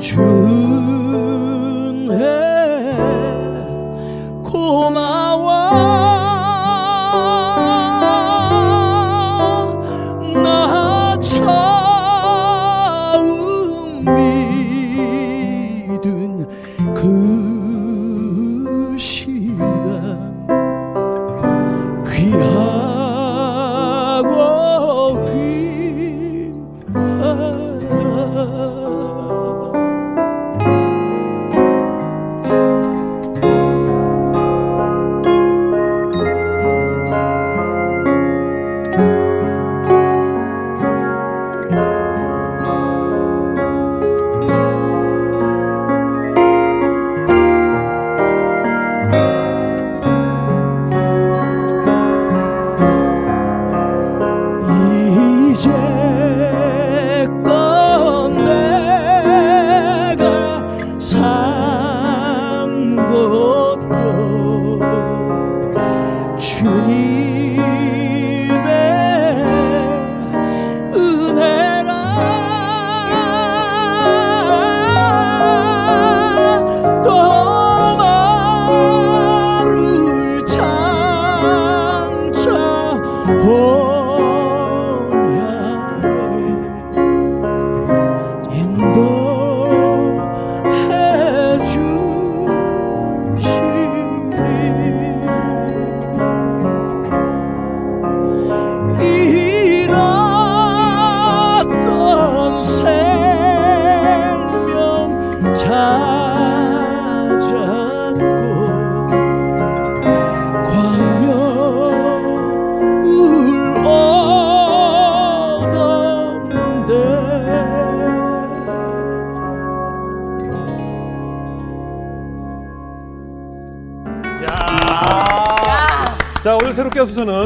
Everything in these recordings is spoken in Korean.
true.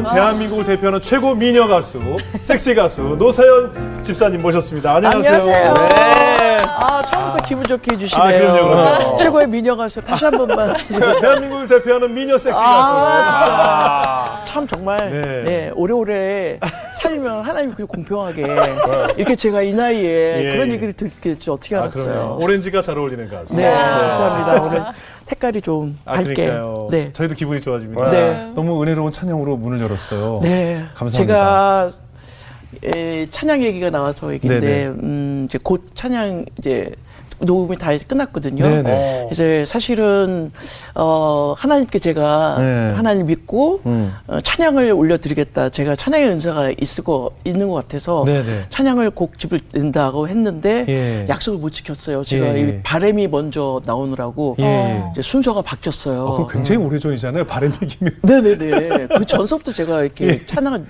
새롭게 하소서는 대한민국을 대표하는 최고 미녀 가수, 섹시 가수 노사연 집사님 모셨습니다. 안녕하세요. 안녕하세요. 네. 아 처음부터 기분 좋게 해주시네요. 아, 그럼요, 그럼요. 최고의 미녀 가수 다시 한 번만. 대한민국을 대표하는 미녀 섹시 가수. 아, 참 정말 네. 네. 오래오래 살면 하나님이 그 공평하게 이렇게 제가 이 나이에 예, 그런 예. 얘기를 듣게 될지 어떻게 아, 알았어요. 그럼요. 오렌지가 잘 어울리는 가수. 네, 감사합니다. 오늘 색깔이 좀 아, 밝게. 그러니까요. 네. 저희도 기분이 좋아집니다. 네. 너무 은혜로운 찬양으로 문을 열었어요. 네. 감사합니다. 제가 에, 찬양 얘기가 나와서 얘기인데. 음, 이제 곧 찬양 이제 녹음이 다 끝났거든요. 네네. 이제 사실은 어, 하나님께 제가 네. 하나님 믿고 음. 어, 찬양을 올려드리겠다. 제가 찬양의 은사가 있을 거 있는 것 같아서 네네. 찬양을 곡집을 낸다고 했는데 예. 약속을 못 지켰어요. 제가 예, 예. 이 바램이 먼저 나오느라고 예, 예. 이제 순서가 바뀌었어요. 어, 그럼 굉장히 오래 전이잖아요. 바람이 기면. 네네네. 그 전서부터 제가 이렇게 찬양을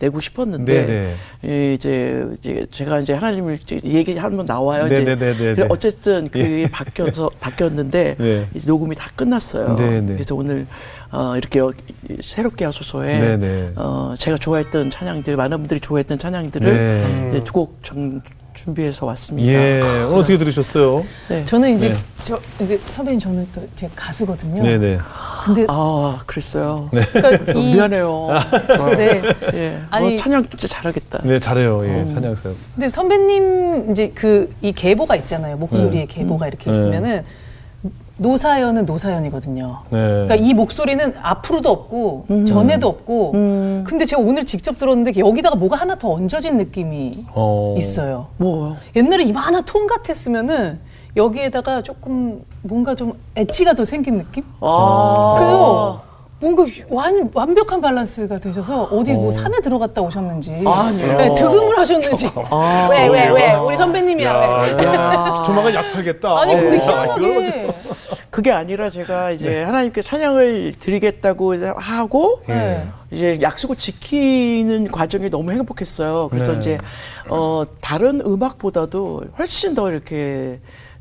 내고 싶었는데 예. 네네. 예, 이제, 이제 제가 이제 하나님을 이제 얘기하면 나와요. 이제. 네네네네네. 그래 어쨌든 그게 바뀌어서 바뀌었는데 네. 이제 녹음이 다 끝났어요. 네네. 그래서 오늘 어, 이렇게 여- 새롭게 하소서에 네네. 어, 제가 좋아했던 찬양들 많은 분들이 좋아했던 찬양들을 네. 네, 두곡 준비해서 왔습니다. 예. 오늘 어떻게 들으셨어요? 네. 저는 이제 네. 저 근데 선배님 저는 또 제 가수거든요. 네 네. 근데 아, 그랬어요. 그러니까 이 미안해요. 네. 예. 아니- 어, 찬양 진짜 잘하겠다. 네, 잘해요. 예, 어. 찬양사요. 근데 선배님 이제 그 이 계보가 있잖아요. 목소리의 네. 계보가 이렇게 네. 있으면은 노사연은 노사연이거든요. 네. 그러니까 이 목소리는 앞으로도 없고 전에도 없고 음. 근데 제가 오늘 직접 들었는데 여기다가 뭐가 하나 더 얹어진 느낌이 어. 있어요. 뭐 옛날에 이만한 통 같았으면은 여기에다가 조금 뭔가 좀 엣지가 더 생긴 느낌? 아. 그래서 뭔가 완, 완벽한 밸런스가 되셔서 어디 뭐 산에 들어갔다 오셨는지 아니에요. 네, 득음을 하셨는지 왜왜 왜 우리 선배님이야 왜. 야, 조만간 약하겠다. 아니 근데 어. 희한하게 그게 아니라 제가 이제 하나님께 찬양을 드리겠다고 이제 하고 네. 이제 약속을 지키는 과정이 너무 행복했어요. 그래서 네. 이제 어 다른 음악보다도 훨씬 더 이렇게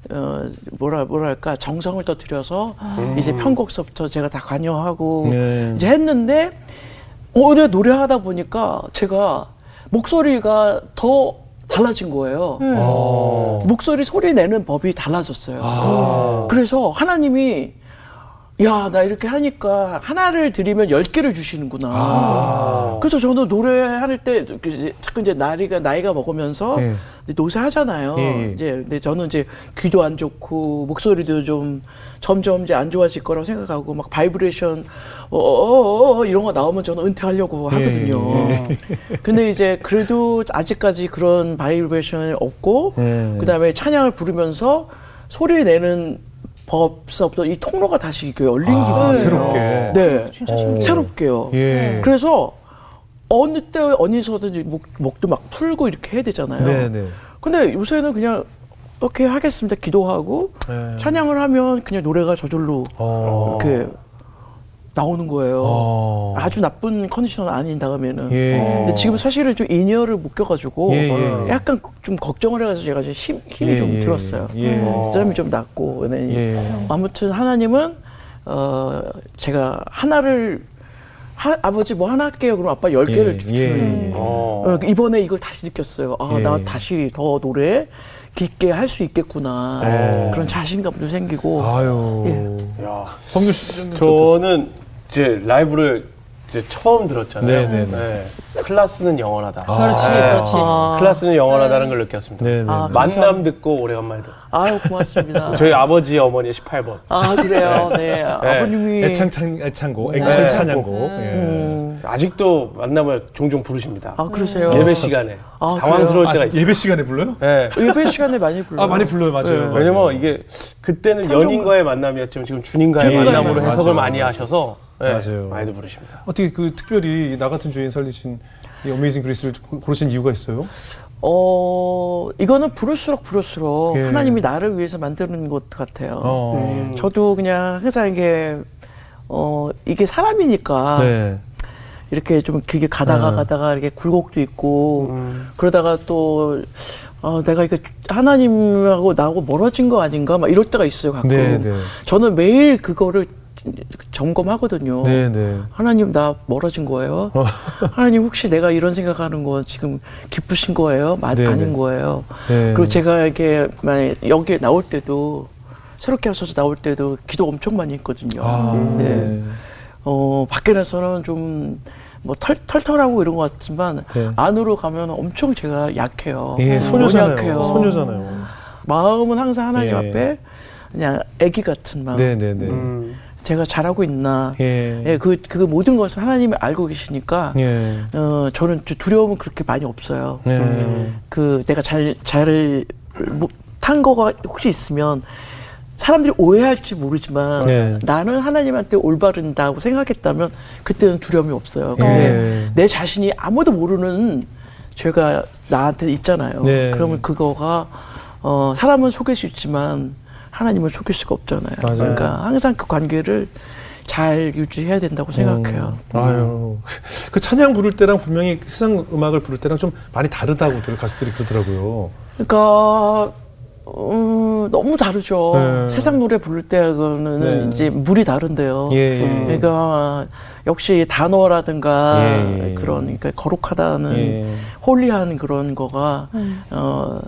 어 뭐라 뭐랄까 정성을 더 들여서 이제 편곡서부터 제가 다 관여하고 네. 이제 했는데 오히려 노래하다 보니까 제가 목소리가 더 달라진 거예요. 목소리 소리 내는 법이 달라졌어요. 그래서 하나님이 야, 나 이렇게 하니까 하나를 드리면 열 개를 주시는구나. 아. 그래서 저는 노래할 때그 이제 자꾸 이제 나이가 나이가 먹으면서 예. 이제 노쇠하잖아요. 예, 예. 이제 근데 저는 이제 귀도 안 좋고 목소리도 좀 점점 이제 안 좋아질 거라고 생각하고 막 바이브레이션 어, 어, 어, 어 이런 거 나오면 저는 은퇴하려고 예, 하거든요. 근데 이제 그래도 아직까지 그런 바이브레이션이 없고 예. 그다음에 찬양을 부르면서 소리 내는 법서부터 이 통로가 다시 이렇게 열린 아, 기분이에요. 새롭게. 네. 진짜 어. 신기해요. 새롭게요. 예. 그래서 어느 때 어디서든지 목, 목도 막 풀고 이렇게 해야 되잖아요. 네, 네. 근데 요새는 그냥 이렇게 하겠습니다. 기도하고 네. 찬양을 하면 그냥 노래가 저절로 어. 이렇게 나오는 거예요. 어. 아주 나쁜 컨디션 아닌 다음에는. 예. 근데 지금 사실은 좀 in-ear를 못 껴가지고 예, 예. 약간 좀 걱정을 해가지고 제가 좀 힘, 힘이 예, 좀 예. 들었어요. 예. 점이 좀 낮고. 근데 예. 아무튼 하나님은 어 제가 하나를 하, 아버지 뭐 하나 할게요. 그럼 아빠 열 개를 예, 주시는. 예. 어, 이번에 이걸 다시 느꼈어요. 아, 예. 나 다시 더 노래 깊게 할 수 있겠구나. 어. 그런 자신감도 생기고. 아유. 예. 야, 성규 씨 저는 이제 라이브를 이제 처음 들었잖아요. 네네네. 네. 클라스는 영원하다. 아. 그렇지, 네. 그렇지. 아, 클라스는 영원하다는 걸 느꼈습니다. 네, 네. 아, 만남 듣고 오래간만에 들어요. 아유, 고맙습니다. 저희 아버지 어머니의 18번. 아, 그래요. 네. 아버님이. 애창찬 애창고, 네. 애창 찬양고. 예. 음. 아직도 만남을 종종 부르십니다. 아, 그러세요? 예배 시간에 아, 당황스러울 아, 때가 있어요. 예배 시간에 불러요? 네. 예배 시간에 많이 불러요. 아 많이 불러요, 맞아요. 네. 왜냐면 이게 그때는. 연인과의 만남이었지만 지금 주님과의 만남으로 만남. 해석을. 많이 하셔서 네, 맞아요. 많이들 부르십니다. 어떻게 그 특별히 나 같은 주인 살리신 이 어메이징 그리스를 고르신 이유가 있어요? 어, 이거는 부를수록 부를수록 예. 하나님이 나를 위해서 만드는 것 같아요. 어. 저도 그냥 항상 이게, 어, 이게 사람이니까 네. 이렇게 좀 길게 가다가 네. 가다가 이렇게 굴곡도 있고 그러다가 또 어, 내가 이거 하나님하고 나하고 멀어진 거 아닌가 막 이럴 때가 있어요 가끔. 네, 네. 저는 매일 그거를 점검하거든요. 네, 네. 하나님 나 멀어진 거예요. 하나님 혹시 내가 이런 생각하는 거 지금 기쁘신 거예요? 마, 네, 아닌 네. 거예요? 네. 그리고 제가 이렇게 만약 여기에 나올 때도 새롭게 하셔서 나올 때도 기도 엄청 많이 했거든요. 아, 네. 네. 어, 밖에 나서는 좀, 뭐, 털, 털털하고 이런 것 같지만, 네. 안으로 가면 엄청 제가 약해요. 예, 소녀잖아요. 약해요. 소녀잖아요. 마음은 항상 하나님 예. 앞에 그냥 아기 같은 마음. 네, 네, 네. 음. 제가 잘하고 있나. 예. 예, 그, 그 모든 것을 하나님이 알고 계시니까, 예. 어, 저는 좀 두려움은 그렇게 많이 없어요. 네. 그, 내가 잘, 잘, 못한 거가 혹시 있으면, 사람들이 오해할지 모르지만 네. 나는 하나님한테 올바른다고 생각했다면 그때는 두려움이 없어요. 근데 예. 내 자신이 아무도 모르는 죄가 나한테 있잖아요. 네. 그러면 그거가 어, 사람은 속일 수 있지만 하나님은 속일 수가 없잖아요. 맞아요. 그러니까 항상 그 관계를 잘 유지해야 된다고 생각해요. 음. 아유. 그 찬양 부를 때랑 분명히 세상 음악을 부를 때랑 좀 많이 다르다고 들 가수들이 그러더라고요. 그러니까 음, 너무 다르죠. 네. 세상 노래 부를 때는 네. 이제 물이 다른데요. 예, 예. 그러니까 역시 단어라든가 예, 예. 그런 그러니까 거룩하다는 예. 홀리한 그런 거가 어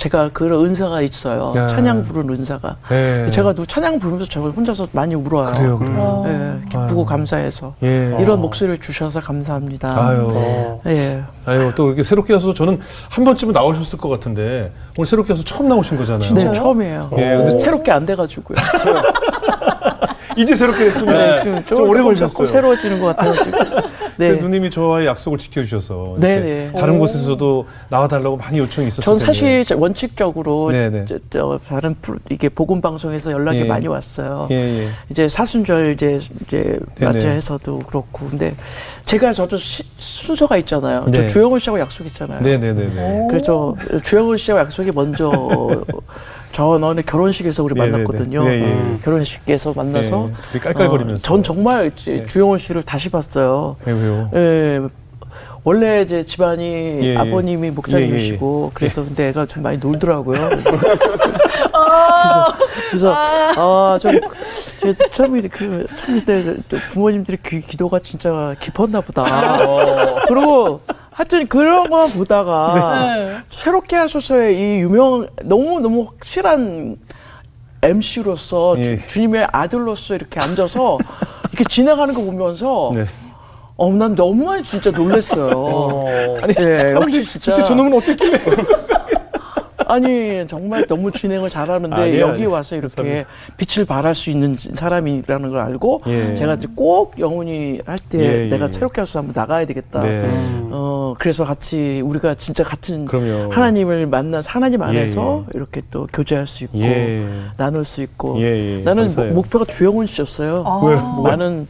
제가 그런 은사가 있어요. 야. 찬양 부르는 은사가. 예. 제가 또 찬양 부르면서 저 혼자서 많이 울어요. 그래요, 그래요. 어. 예, 기쁘고 아유. 감사해서 예. 이런 목소리를 주셔서 감사합니다. 아유. 어. 예. 아유, 또 이렇게 새롭게 와서 저는 한 번쯤은 나오셨을 것 같은데 오늘 새롭게 와서 처음 나오신 거잖아요. 네, 처음이에요. 예, 근데 새롭게 안 돼가지고요. 이제 새롭게 됐군요. 네. 지금 좀 오래 걸리셨어요. 새로워지는 것 같아가지고. 네. 그 누님이 저와의 약속을 지켜주셔서 네, 이렇게 네. 다른 곳에서도 나와달라고 많이 요청이 있었을 전. 사실 저- 원칙적으로 네, 네. 저, 저 다른 이게 보건 방송에서 연락이 예. 많이 왔어요. 예, 예. 이제 사순절 이제 이제 네, 맞이해서도 그렇고 근데 제가 저도 시- 순서가 있잖아요. 네. 저 주영훈 씨하고 약속했잖아요. 네네네네. 그래서 주영훈 씨하고 약속이 먼저 저 너는 결혼식에서 우리 예, 네, 만났거든요. 네. 예, 예. 음, 결혼식에서 만나서 예, 둘이 깔깔거리면서. 어, 전 정말 네. 주영훈 씨를 다시 봤어요. 예, 왜요? 예. 원래 이제 집안이 예, 예. 아버님이 목사님이시고 예, 그래서 근데 애가 좀 많이 놀더라고요. 아, 그래서 아좀 처음에 그 처음에 때 부모님들이 기, 기도가 진짜 깊었나 보다. 그리고 하여튼 그런 거 보다가 네. 새롭게 하소서의 이 유명 너무 너무 확실한 MC로서 예. 주, 님의 아들로서 이렇게 앉아서 이렇게 진행하는 거 보면서 네. 어, 난 너무 진짜 놀랐어요. 아니, 예, 사람들이 진짜. 도대체 저놈은 어땠길래? 아니 정말 너무 진행을 잘하는데 아, 예, 여기 예. 와서 이렇게 빛을 발할 수 있는 사람이라는 걸 알고 예. 제가 이제 꼭 영훈이 할때 예, 내가 예. 새롭게 해서 한번 나가야 되겠다. 네. 어 그래서 같이 우리가 진짜 같은 그럼요. 하나님을 만나서 하나님 안에서 예, 이렇게 또 교제할 수 있고 예. 나눌 수 있고 예, 예. 나는 감사해요. 목- 목표가 주영훈 씨였어요. 아. 나는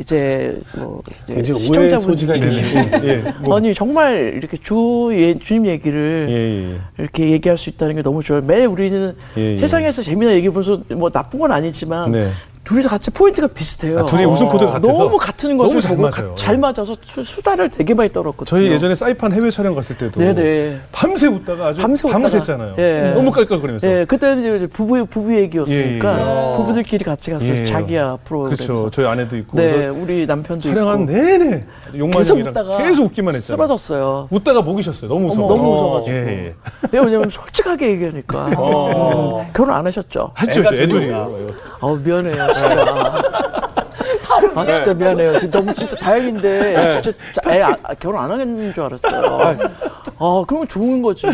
이제 뭐 이제 시청자분들이 계시고 예. 뭐, 아니 정말 이렇게 주 예, 주님 얘기를 예, 예. 이렇게 얘기할 수 있다는 게 너무 좋아요. 매일 우리는 예, 예. 세상에서 재미난 얘기 보면서 뭐 나쁜 건 아니지만 네. 둘이서 같이 포인트가 비슷해요. 아, 둘이 웃음 코드가 같아서 너무 같은 너무 것을 잘 보고 맞아요. 가- 잘 맞아서 수, 수다를 되게 많이 떨었거든요. 저희 예전에 사이판 해외 촬영 갔을 때도 네네. 밤새 웃다가 아주 밤새. 밤새잖아요. 예. 너무 깔깔거리면서. 예, 그때는 이제 부부 부부 얘기였으니까 예, 예. 부부들끼리 같이 갔어요. 예. 자기야 프로그램에서. 그렇죠. 저희 아내도 있고. 네, 우리 남편도 촬영한 있고. 내내 계속 웃다가 계속 웃기만 했잖아요. 쓰러졌어요. 웃다가 목이 쉬었어요. 너무 웃어. 너무 웃어가지고. 예, 예. 왜냐면 솔직하게 얘기하니까. 어. 음, 결혼 안 하셨죠? 했죠. 둘이구나. 아우 미안해요. 아 진짜 미안해요. 너무 진짜 다행인데 진짜 애 아, 아, 결혼 안 하겠는 줄 알았어요. 아 그러면 좋은 거지.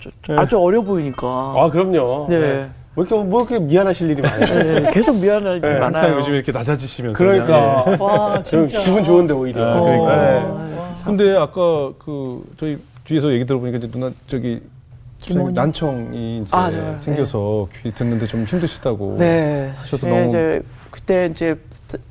진짜 아주 어려 보이니까. 아 그럼요. 네. 왜 이렇게 뭐 이렇게 미안하실 일이 많아요. 네, 계속 미안할 일이 네, 항상 많아요. 요즘 이렇게 낮아지시면서. 그러니까 와좀 진짜. 기분 좋은데 오히려. 아, 그러니까. 네. 근데 아까 그 저희 뒤에서 얘기 들어보니까 이제 누나 저기 김원희? 난청이 이제 아, 저, 생겨서 귀 듣는데 좀 힘드시다고. 네. 하셔서 네, 너무- 이제 그때 이제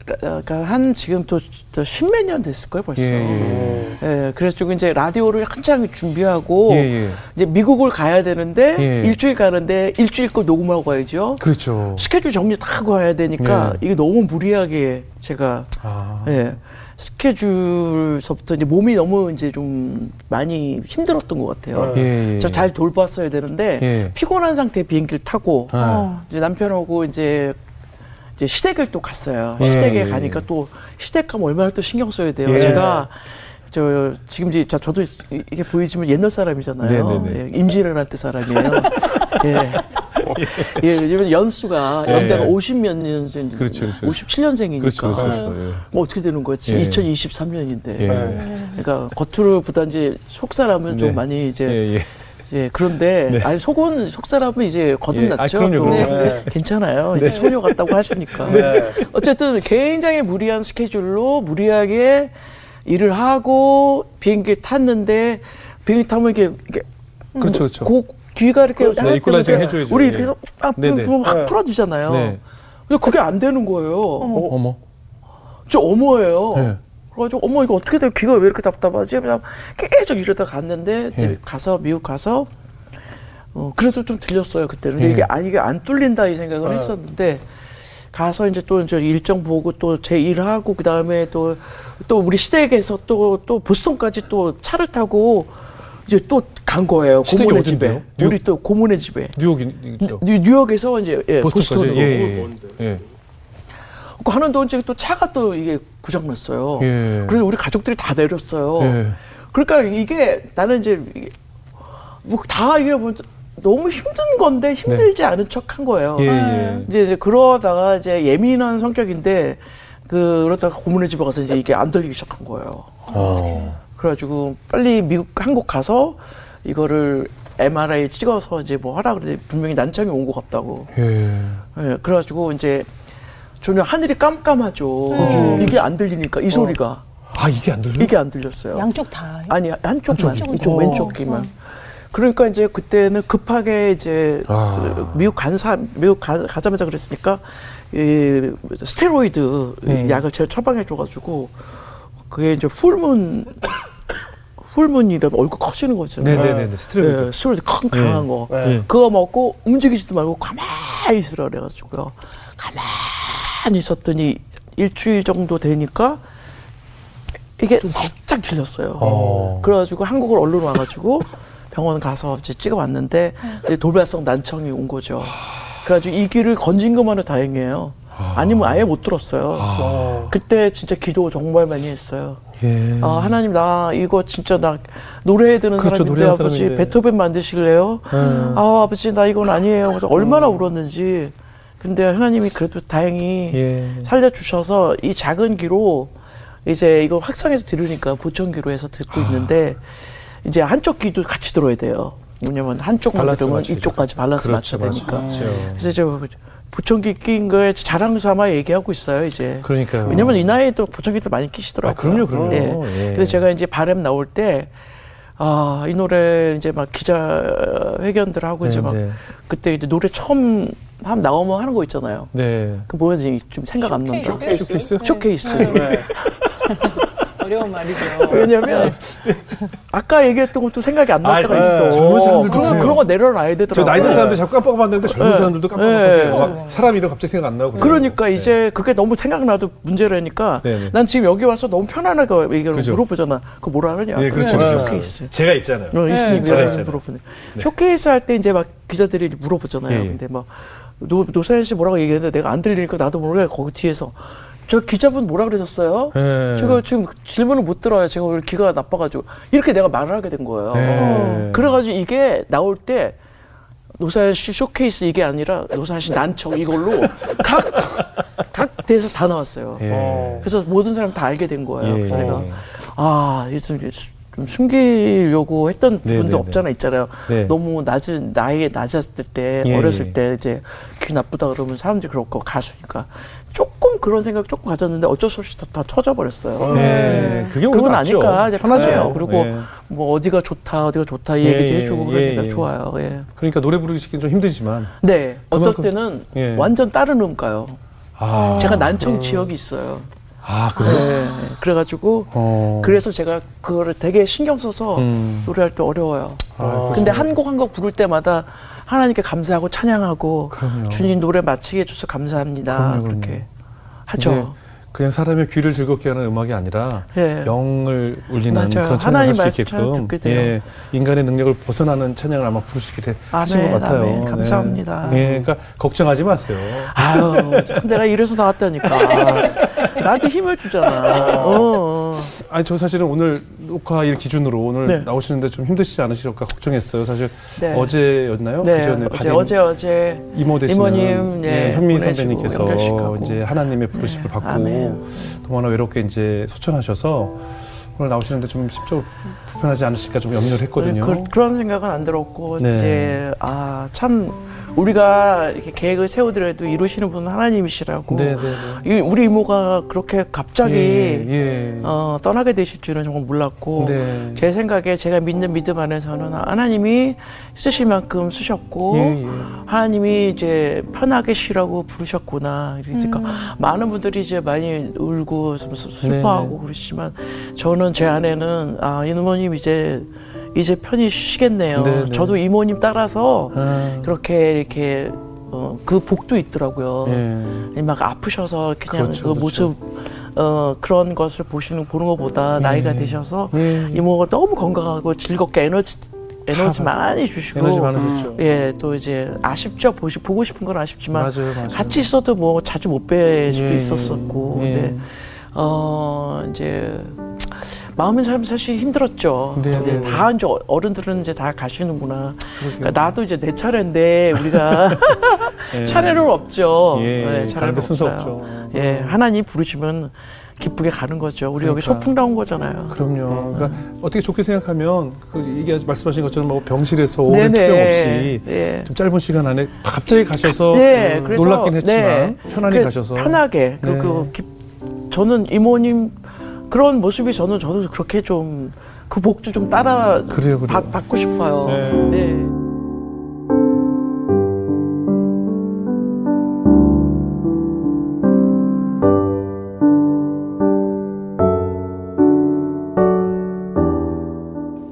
그러니까 한 지금 또 십몇 년 됐을 거예요 벌써. 예, 예. 예. 그래서 지금 이제 라디오를 한창 준비하고 예, 예. 이제 미국을 가야 되는데 예. 일주일 가는데 일주일 거 녹음하고 가야죠. 그렇죠. 스케줄 정리 다 하고 와야 되니까 예. 이게 너무 무리하게 제가 아. 예. 스케줄서부터 이제 몸이 너무 이제 좀 많이 힘들었던 것 같아요. 예, 예. 저잘 돌봤어야 되는데 예. 피곤한 상태에 비행기를 타고 아. 이제 남편하고 이제 이제 시댁을 또 갔어요. 예, 시댁에 예, 가니까 예. 또 시댁 가면 얼마나 또 신경 써야 돼요. 예. 제가 저 지금 이제 자, 저도 이- 이게 보이지만 옛날 사람이잖아요. 네, 네, 예, 임진왜란 때 사람이에요. 예. 예, 왜냐면 연수가 예, 연대가 예. 50몇 년생, 그렇죠, 그렇죠. 57년생이니까 그렇죠, 그렇죠. 예. 뭐 어떻게 되는 거야? 예. 2023년인데. 예. 그러니까 겉으로 보다 이제 속 사람은 좀 네. 많이 이제 예, 예. 예, 그런데 네. 아니 속은 속 사람은 이제 거듭났죠. 예, 아, 또. 네. 괜찮아요. 이제 소녀 같다고 하시니까. 네. 어쨌든 굉장히 무리한 스케줄로 무리하게 일을 하고 비행기 탔는데 비행기 타면 이게, 이게 그렇죠, 그렇죠. 고, 귀가 이렇게 그렇죠. 네, 할 이퀄라이징 해줘야죠. 우리 예. 이렇게 해서 아. 부르면 확 네. 풀어지잖아요. 네. 근데 그게 안 되는 거예요. 어머. 저 어머예요. 네. 그래가지고 어머 이거 어떻게 돼? 귀가 왜 이렇게 답답하지? 그냥 계속 이러다 갔는데 이제 예. 가서 미국 가서 어 그래도 좀 들렸어요 그때는. 근데 예. 이게 아 이게 안 뚫린다 이 생각을 아. 했었는데 가서 이제 또 이제 일정 보고 또 제 일하고 그 다음에 또 또 우리 시댁에서 또 또 보스턴까지 또 차를 타고 이제 또 간 거예요. 고모네 어딘데요? 집에. 뉴욕? 우리 또 고모네 집에. 뉴욕이죠. 뉴, 뉴욕에서 이제 예. 보스턴으로. 예, 예, 예. 예. 그 하는 동안 이제 또 차가 또 이게 고장 났어요. 예. 그래서 우리 가족들이 다 내렸어요. 예. 그러니까 이게 나는 이제 뭐 다 이게 뭐 너무 힘든 건데 힘들지 않은 척한 거예요. 예, 예. 이제, 이제 그러다가 이제 예민한 성격인데 그 그러다가 고모네 집에 가서 이제 이게 안 들리기 시작한 거예요. 어. 그래가지고 빨리 미국 한국 가서 이거를 MRI 찍어서 이제 뭐 하라 그래 분명히 난청이 온 것 같다고. 예. 예, 그래가지고 이제 전혀 하늘이 깜깜하죠. 이게 안 들리니까 이 소리가 아, 이게 안 들려요? 이게 안 들렸어요. 양쪽 다. 아니 한쪽만 한쪽이. 이쪽 어. 왼쪽 귀만. 그러니까 이제 그때는 급하게 이제 아. 그 미국 간사 미국 가, 가자마자 그랬으니까 이 스테로이드 이 약을 제가 처방해 줘가지고 그게 이제 풀문 풀문이다 얼굴 커지는 거죠. 네네네. 스트레스. 예, 스테로이드 큰 강한 거 네. 그거 먹고 움직이지도 말고 가만히 있으라 그래가지고요. 가만히 있었더니 일주일 정도 되니까 이게 살짝 들렸어요. 어. 그래가지고 한국을 얼른 와가지고 병원 가서 이제 찍어봤는데 이제 돌발성 난청이 온 거죠. 그래가지고 이 귀를 건진 것만으로 다행이에요. 아니면 아예 못 들었어요. 그때 진짜 기도 정말 많이 했어요. 예. 아, 하나님 나 이거 진짜 나 노래해 드는 그렇죠, 사람인데 아버지 사람인데. 베토벤 만드실래요? 음. 아 아버지 나 이건 아니에요. 그래서 얼마나 울었는지. 근데 하나님이 그래도 다행히 예. 살려주셔서 이 작은 귀로 이제 이거 확성해서 들으니까 보청기로 해서 듣고 있는데 이제 한쪽 귀도 같이 들어야 돼요. 왜냐면 한쪽만 들으면. 이쪽까지 밸런스 그렇죠, 맞춰야 되니까. 맞죠. 그래서 저 보청기 낀 거에 자랑 삼아 얘기하고 있어요 이제. 그러니까요. 왜냐면 이 나이에도 보청기들 많이 끼시더라고요. 아, 그럼요, 그럼요. 예. 예. 그래서 제가 이제 바램 나올 때, 아, 이 노래 이제 막 기자 회견들 하고 이제 네, 막 네. 그때 이제 노래 처음 한 나오면 하는 거 있잖아요. 네. 그 뭐였지 좀 생각 안 난다. 쇼케이스? 쇼케이스? 쇼케이스. 네. 어려운 말이죠. 왜냐면 아까 얘기했던 것도 생각이 안날 아, 때가 네. 있어. 젊은 사람들도 그런, 그래요. 그런 거 내려놔야 저 되더라고요. 나이 든 사람들 자꾸 깜빡하는데 젊은 네. 사람들도 네. 깜빡깜빡해요. 막 사람 이름 갑자기 생각 안 나고. 그러니까 네. 이제 그게 너무 생각나도 문제라니까 네네. 난 지금 여기 와서 너무 편안하게 얘기를 그죠. 물어보잖아. 그거 뭐라 그러냐? 예, 그렇죠, 그렇죠. 쇼케이스. 제가 있잖아요. 어, 있으니까 제가 있잖아요. 물어보네. 쇼케이스 할 때 이제 막 기자들이 물어보잖아요. 예, 예. 근데 막 노, 노사연 씨 뭐라고 얘기했는데 내가 안 들리니까 나도 모르게 거기 뒤에서 저 기자분 뭐라 그러셨어요? 예. 제가 지금 질문을 못 들어요. 제가 오늘 귀가 나빠가지고 이렇게 내가 말을 하게 된 거예요. 예. 그래가지고 이게 나올 때 노사연 씨 쇼케이스 이게 아니라 노사연 씨 난청 이걸로 각 각 대에서 다 나왔어요. 예. 그래서 모든 사람 다 알게 된 거예요. 예. 그래서 내가 아, 이게 좀, 수- 좀 숨기려고 했던 네, 부분도 네, 없잖아 있잖아요. 네. 너무 낮은 나이에 낮았을 때 예, 어렸을 예. 때 이제 귀 나쁘다 그러면 사람들이 거 가수니까 조금 그런 생각 조금 가졌는데 어쩔 수 없이 다, 다 쳐져 버렸어요. 네. 그게 오히려 그러고 낫죠. 나니까 이제 편하죠. 편해요. 그리고 예. 뭐 어디가 좋다 어디가 좋다 이 예, 얘기도 예, 해주고 예, 그러니까 예. 좋아요. 예. 그러니까 노래 부르기 시기는 좀 힘들지만. 네. 어떨 그만큼- 때는 예. 완전 다른 음가요. 아. 제가 난청 지역이 있어요. 아, 그래요? 네. 그래가지고 어. 그래서 제가 그거를 되게 신경 써서 음. 노래할 때 어려워요. 아, 근데 한 곡 한 곡 부를 때마다 하나님께 감사하고 찬양하고 그럼요. 주님 노래 마치게 해주셔서 감사합니다. 그럼요, 그렇게 그럼요. 하죠. 이제 그냥 사람의 귀를 즐겁게 하는 음악이 아니라 예. 영을 울리는 맞아요. 그런 찬양을 하나님 할 말씀 수 있게끔. 예, 인간의 능력을 벗어나는 찬양을 아마 부르시게 되, 하신 것 같아요. 아멘. 감사합니다. 네. 예, 그러니까 걱정하지 마세요. 아유, 참 내가 이래서 나왔다니까. 나한테 힘을 주잖아. 어, 어. 아니 저 사실은 오늘 녹화일 기준으로 오늘 네. 나오시는데 좀 힘드시지 않으실까 걱정했어요. 사실 네. 어제였나요? 네, 그전에 어제, 어제, 어제. 이모 되시는 이모님, 네, 예, 현미 선배님께서. 이제 하나님의 부르심을 네, 받고 아멘. 너무나 외롭게 이제 소천하셔서 오늘 나오시는데 좀 십조 불편하지 않으실까 좀 염려를 했거든요. 그, 그런 생각은 안 들었고 네. 이제 아참 우리가 이렇게 계획을 세우더라도 이루시는 분은 하나님이시라고 네, 네, 네. 이- 우리 이모가 그렇게 갑자기 예, 예. 어, 떠나게 되실 줄은 정말 몰랐고 네. 제 생각에 제가 믿는 믿음 안에서는 하나님이 쓰실 만큼 쓰셨고 예, 예. 하나님이 이제 편하게 쉬라고 부르셨구나 그러니까 많은 분들이 이제 많이 울고 좀 슬- 슬퍼하고 네, 네. 그러시지만 저는 제 안에는 아 이모님 이제 이제 편히 쉬겠네요. 네, 네. 저도 이모님 따라서 아, 그렇게 이렇게 어, 그 복도 있더라고요. 예. 막 아프셔서 그냥 그렇죠, 그 그렇죠. 모습 어, 그런 것을 보시는 보는 것보다 나이가 되셔서 예. 이모가 너무 건강하고 즐겁게 에너지 에너지. 많이 주시고 에너지 많으셨죠. 예, 또 이제 아쉽죠. 보시, 보고 싶은 건 아쉽지만 맞아요, 맞아요. 같이 있어도 뭐 자주 못 뵐 수도 예, 있었었고 예. 근데 어 이제 마음은 참 사실 힘들었죠. 네, 근데 네, 다 이제 어른들은 이제 다 가시는구나. 그러니까 나도 이제 내 차례인데 우리가 예. 차례는 없죠. 예, 네, 차례는 순서 없어요. 예, 하나님 부르시면 기쁘게 가는 거죠. 우리 여기 그러니까. 소풍 나온 거잖아요. 그럼요. 그러니까 어떻게 좋게 생각하면 그 얘기 말씀하신 것처럼 뭐 병실에서 오랜. 투병 없이 예. 좀 짧은 시간 안에 갑자기 가셔서 네, 음, 그래서 놀랍긴 했지만 네. 편안히 그래, 가셔서 편하게 네. 그리고 기- 저는 이모님 그런 모습이 저는 저도 그렇게 좀 그 복도 좀 따라 그래요, 그래요. 받, 받고 싶어요. 네. 네.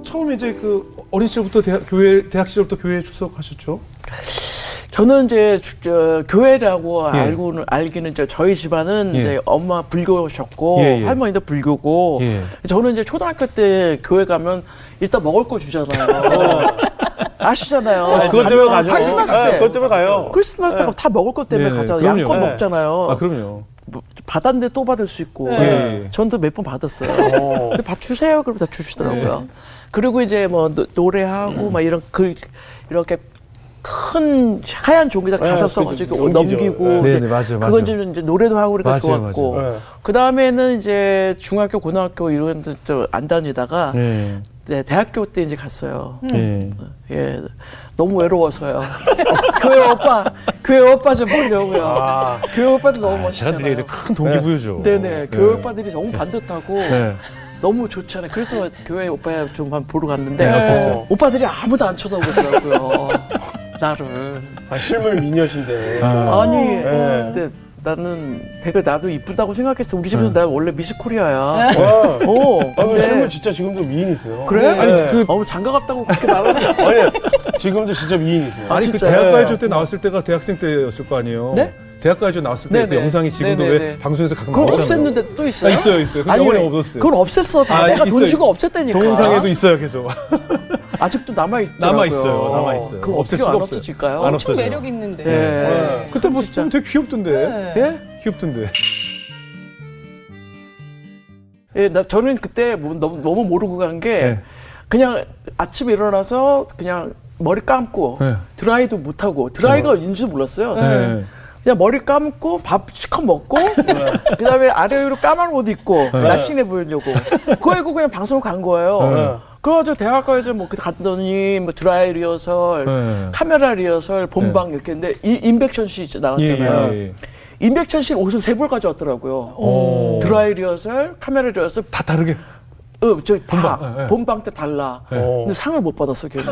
처음에 이제 그 어린 시절부터 대학, 교회 대학 시절부터 교회에 출석하셨죠? 저는 이제 주- 저, 교회라고 예. 알고는 알기는 이제 저희 집안은 예. 이제 엄마 불교셨고 예, 예. 할머니도 불교고 예. 저는 이제 초등학교 때 교회 가면 일단 먹을 거 주잖아요. 아시잖아요. 그것 때문에 가죠. 크리스마스 네, 때. 그것 때문에 가요. 크리스마스 때 다 먹을 것 때문에 네, 가잖아요. 그럼요. 양껏 네. 먹잖아요. 아 그럼요. 뭐, 받았는데 또 받을 수 있고. 전도 몇 번 받았어요. 근데 밥 주세요. 그러면 다 주시더라고요. 그리고 이제 뭐 노, 노래하고 막 이런 글 이렇게 큰 하얀 종이다 가사 네, 써가지고 그. 넘기고 네, 이제 네, 맞아요, 그건 맞아요. 좀 이제 노래도 하고 그러니까 맞아요, 좋았고. 네. 그 다음에는 이제 중학교 고등학교 이런 데안 다니다가 예. 네, 대학교 때 이제 갔어요. 예. 예, 너무 외로워서요. 교회 오빠, 교회 오빠 좀 보려고요. 아, 교회 오빠도 너무 제가 멋있잖아요. 드리기에 큰 동기부여죠. 네네, 교회 오빠들이 너무 반듯하고 네. 너무 좋잖아요. 그래서 교회 오빠 좀 한번 보러 갔는데 네, 어땠어요? 오빠들이 아무도 안 쳐다보더라고요. 나를. 아, 실물 미녀신데. 아. 아니, 네. 근데 나는 되게 나도 이쁘다고 생각했어. 우리 집에서 나 원래 미스 코리아야. 와. 어, 아, 근데 실물 진짜 지금도 미인이세요. 그래? 네. 아니 그 어우 장가 갔다고 그렇게 말하는 아니, 지금도 진짜 미인이세요. 아니 그 진짜요? 대학 네. 가요제 때 나왔을 때가 대학생 때였을 거 아니에요. 네? 대학 가요제 나왔을 때그 네네. 영상이 지금도 네네네. 왜 방송에서 가끔 그걸 나오잖아요. 없앴는데 또 있어요? 아, 있어요, 있어요. 근데 영원히 없었어요. 그걸 없앴어. 다 아, 내가 돈 있어요. 주고 없앴다니까. 동영상에도 있어요, 계속. 아직도 남아 있더라고요. 남아 있어요, 남아 있어요. 그럼 없앨 수가 안 없어요. 없어질까요? 안 엄청 없어져요. 매력 있는데. 예. 네. 그때 모습 보면 되게 귀엽던데. 네. 예? 귀엽던데. 예, 나 저는 그때 뭐 너무, 너무 모르고 간게 네. 그냥 아침에 일어나서 그냥 머리 감고 네. 드라이도 못 하고 드라이가 있는지도 몰랐어요. 네. 그냥 머리 감고 밥 시컷 먹고 그다음에 아래 위로 까만 옷 입고 날씬해 보이려고 그거 입고 그냥 방송 간 거예요. 네. 그래가지고 대학가에서 뭐 갔더니 뭐 드라이 리허설, 네. 카메라 리허설, 본방 이렇게 했는데 이 임백천 씨 예, 나왔잖아요. 예, 예. 임백천 씨 옷을 세 벌 가져왔더라고요. 드라이 리허설, 카메라 리허설, 다 다르게. 어, 저 본방, 예, 예. 본방 때 달라. 어. 근데 상을 못 받았어, 걔는.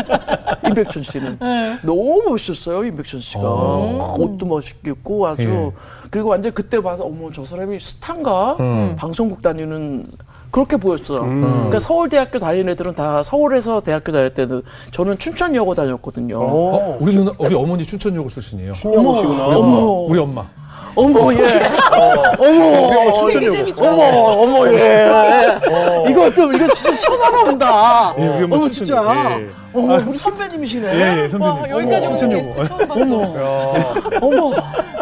임백천 씨는. 너무 멋있었어요, 임백천 씨가. 어, 옷도 멋있게 입고 아주. 예. 그리고 완전 그때 봐서, 어머, 저 사람이 스타인가? 음. 방송국 다니는. 그렇게 보였어. 그러니까 서울대학교 다니는 애들은 다 서울에서 대학교 다닐 때는 저는 춘천여고 다녔거든요. 어, 우리 누나, 우리 어머니 춘천여고 출신이에요. 신영호시구나. 어머, 우리 엄마. 어머, 예. 어머, 우리 엄마 되게 춘천여고. 어머, 어머, 예. 이거 좀, 이거 진짜 천하나 온다. 예, 어머. 진짜. 예. 어머, 우리 선배님이시네. 예, 예, 선배님. 와, 여기까지 어머, 오는 춘천여고. 게스트 처음 봤어. 어머, 어머,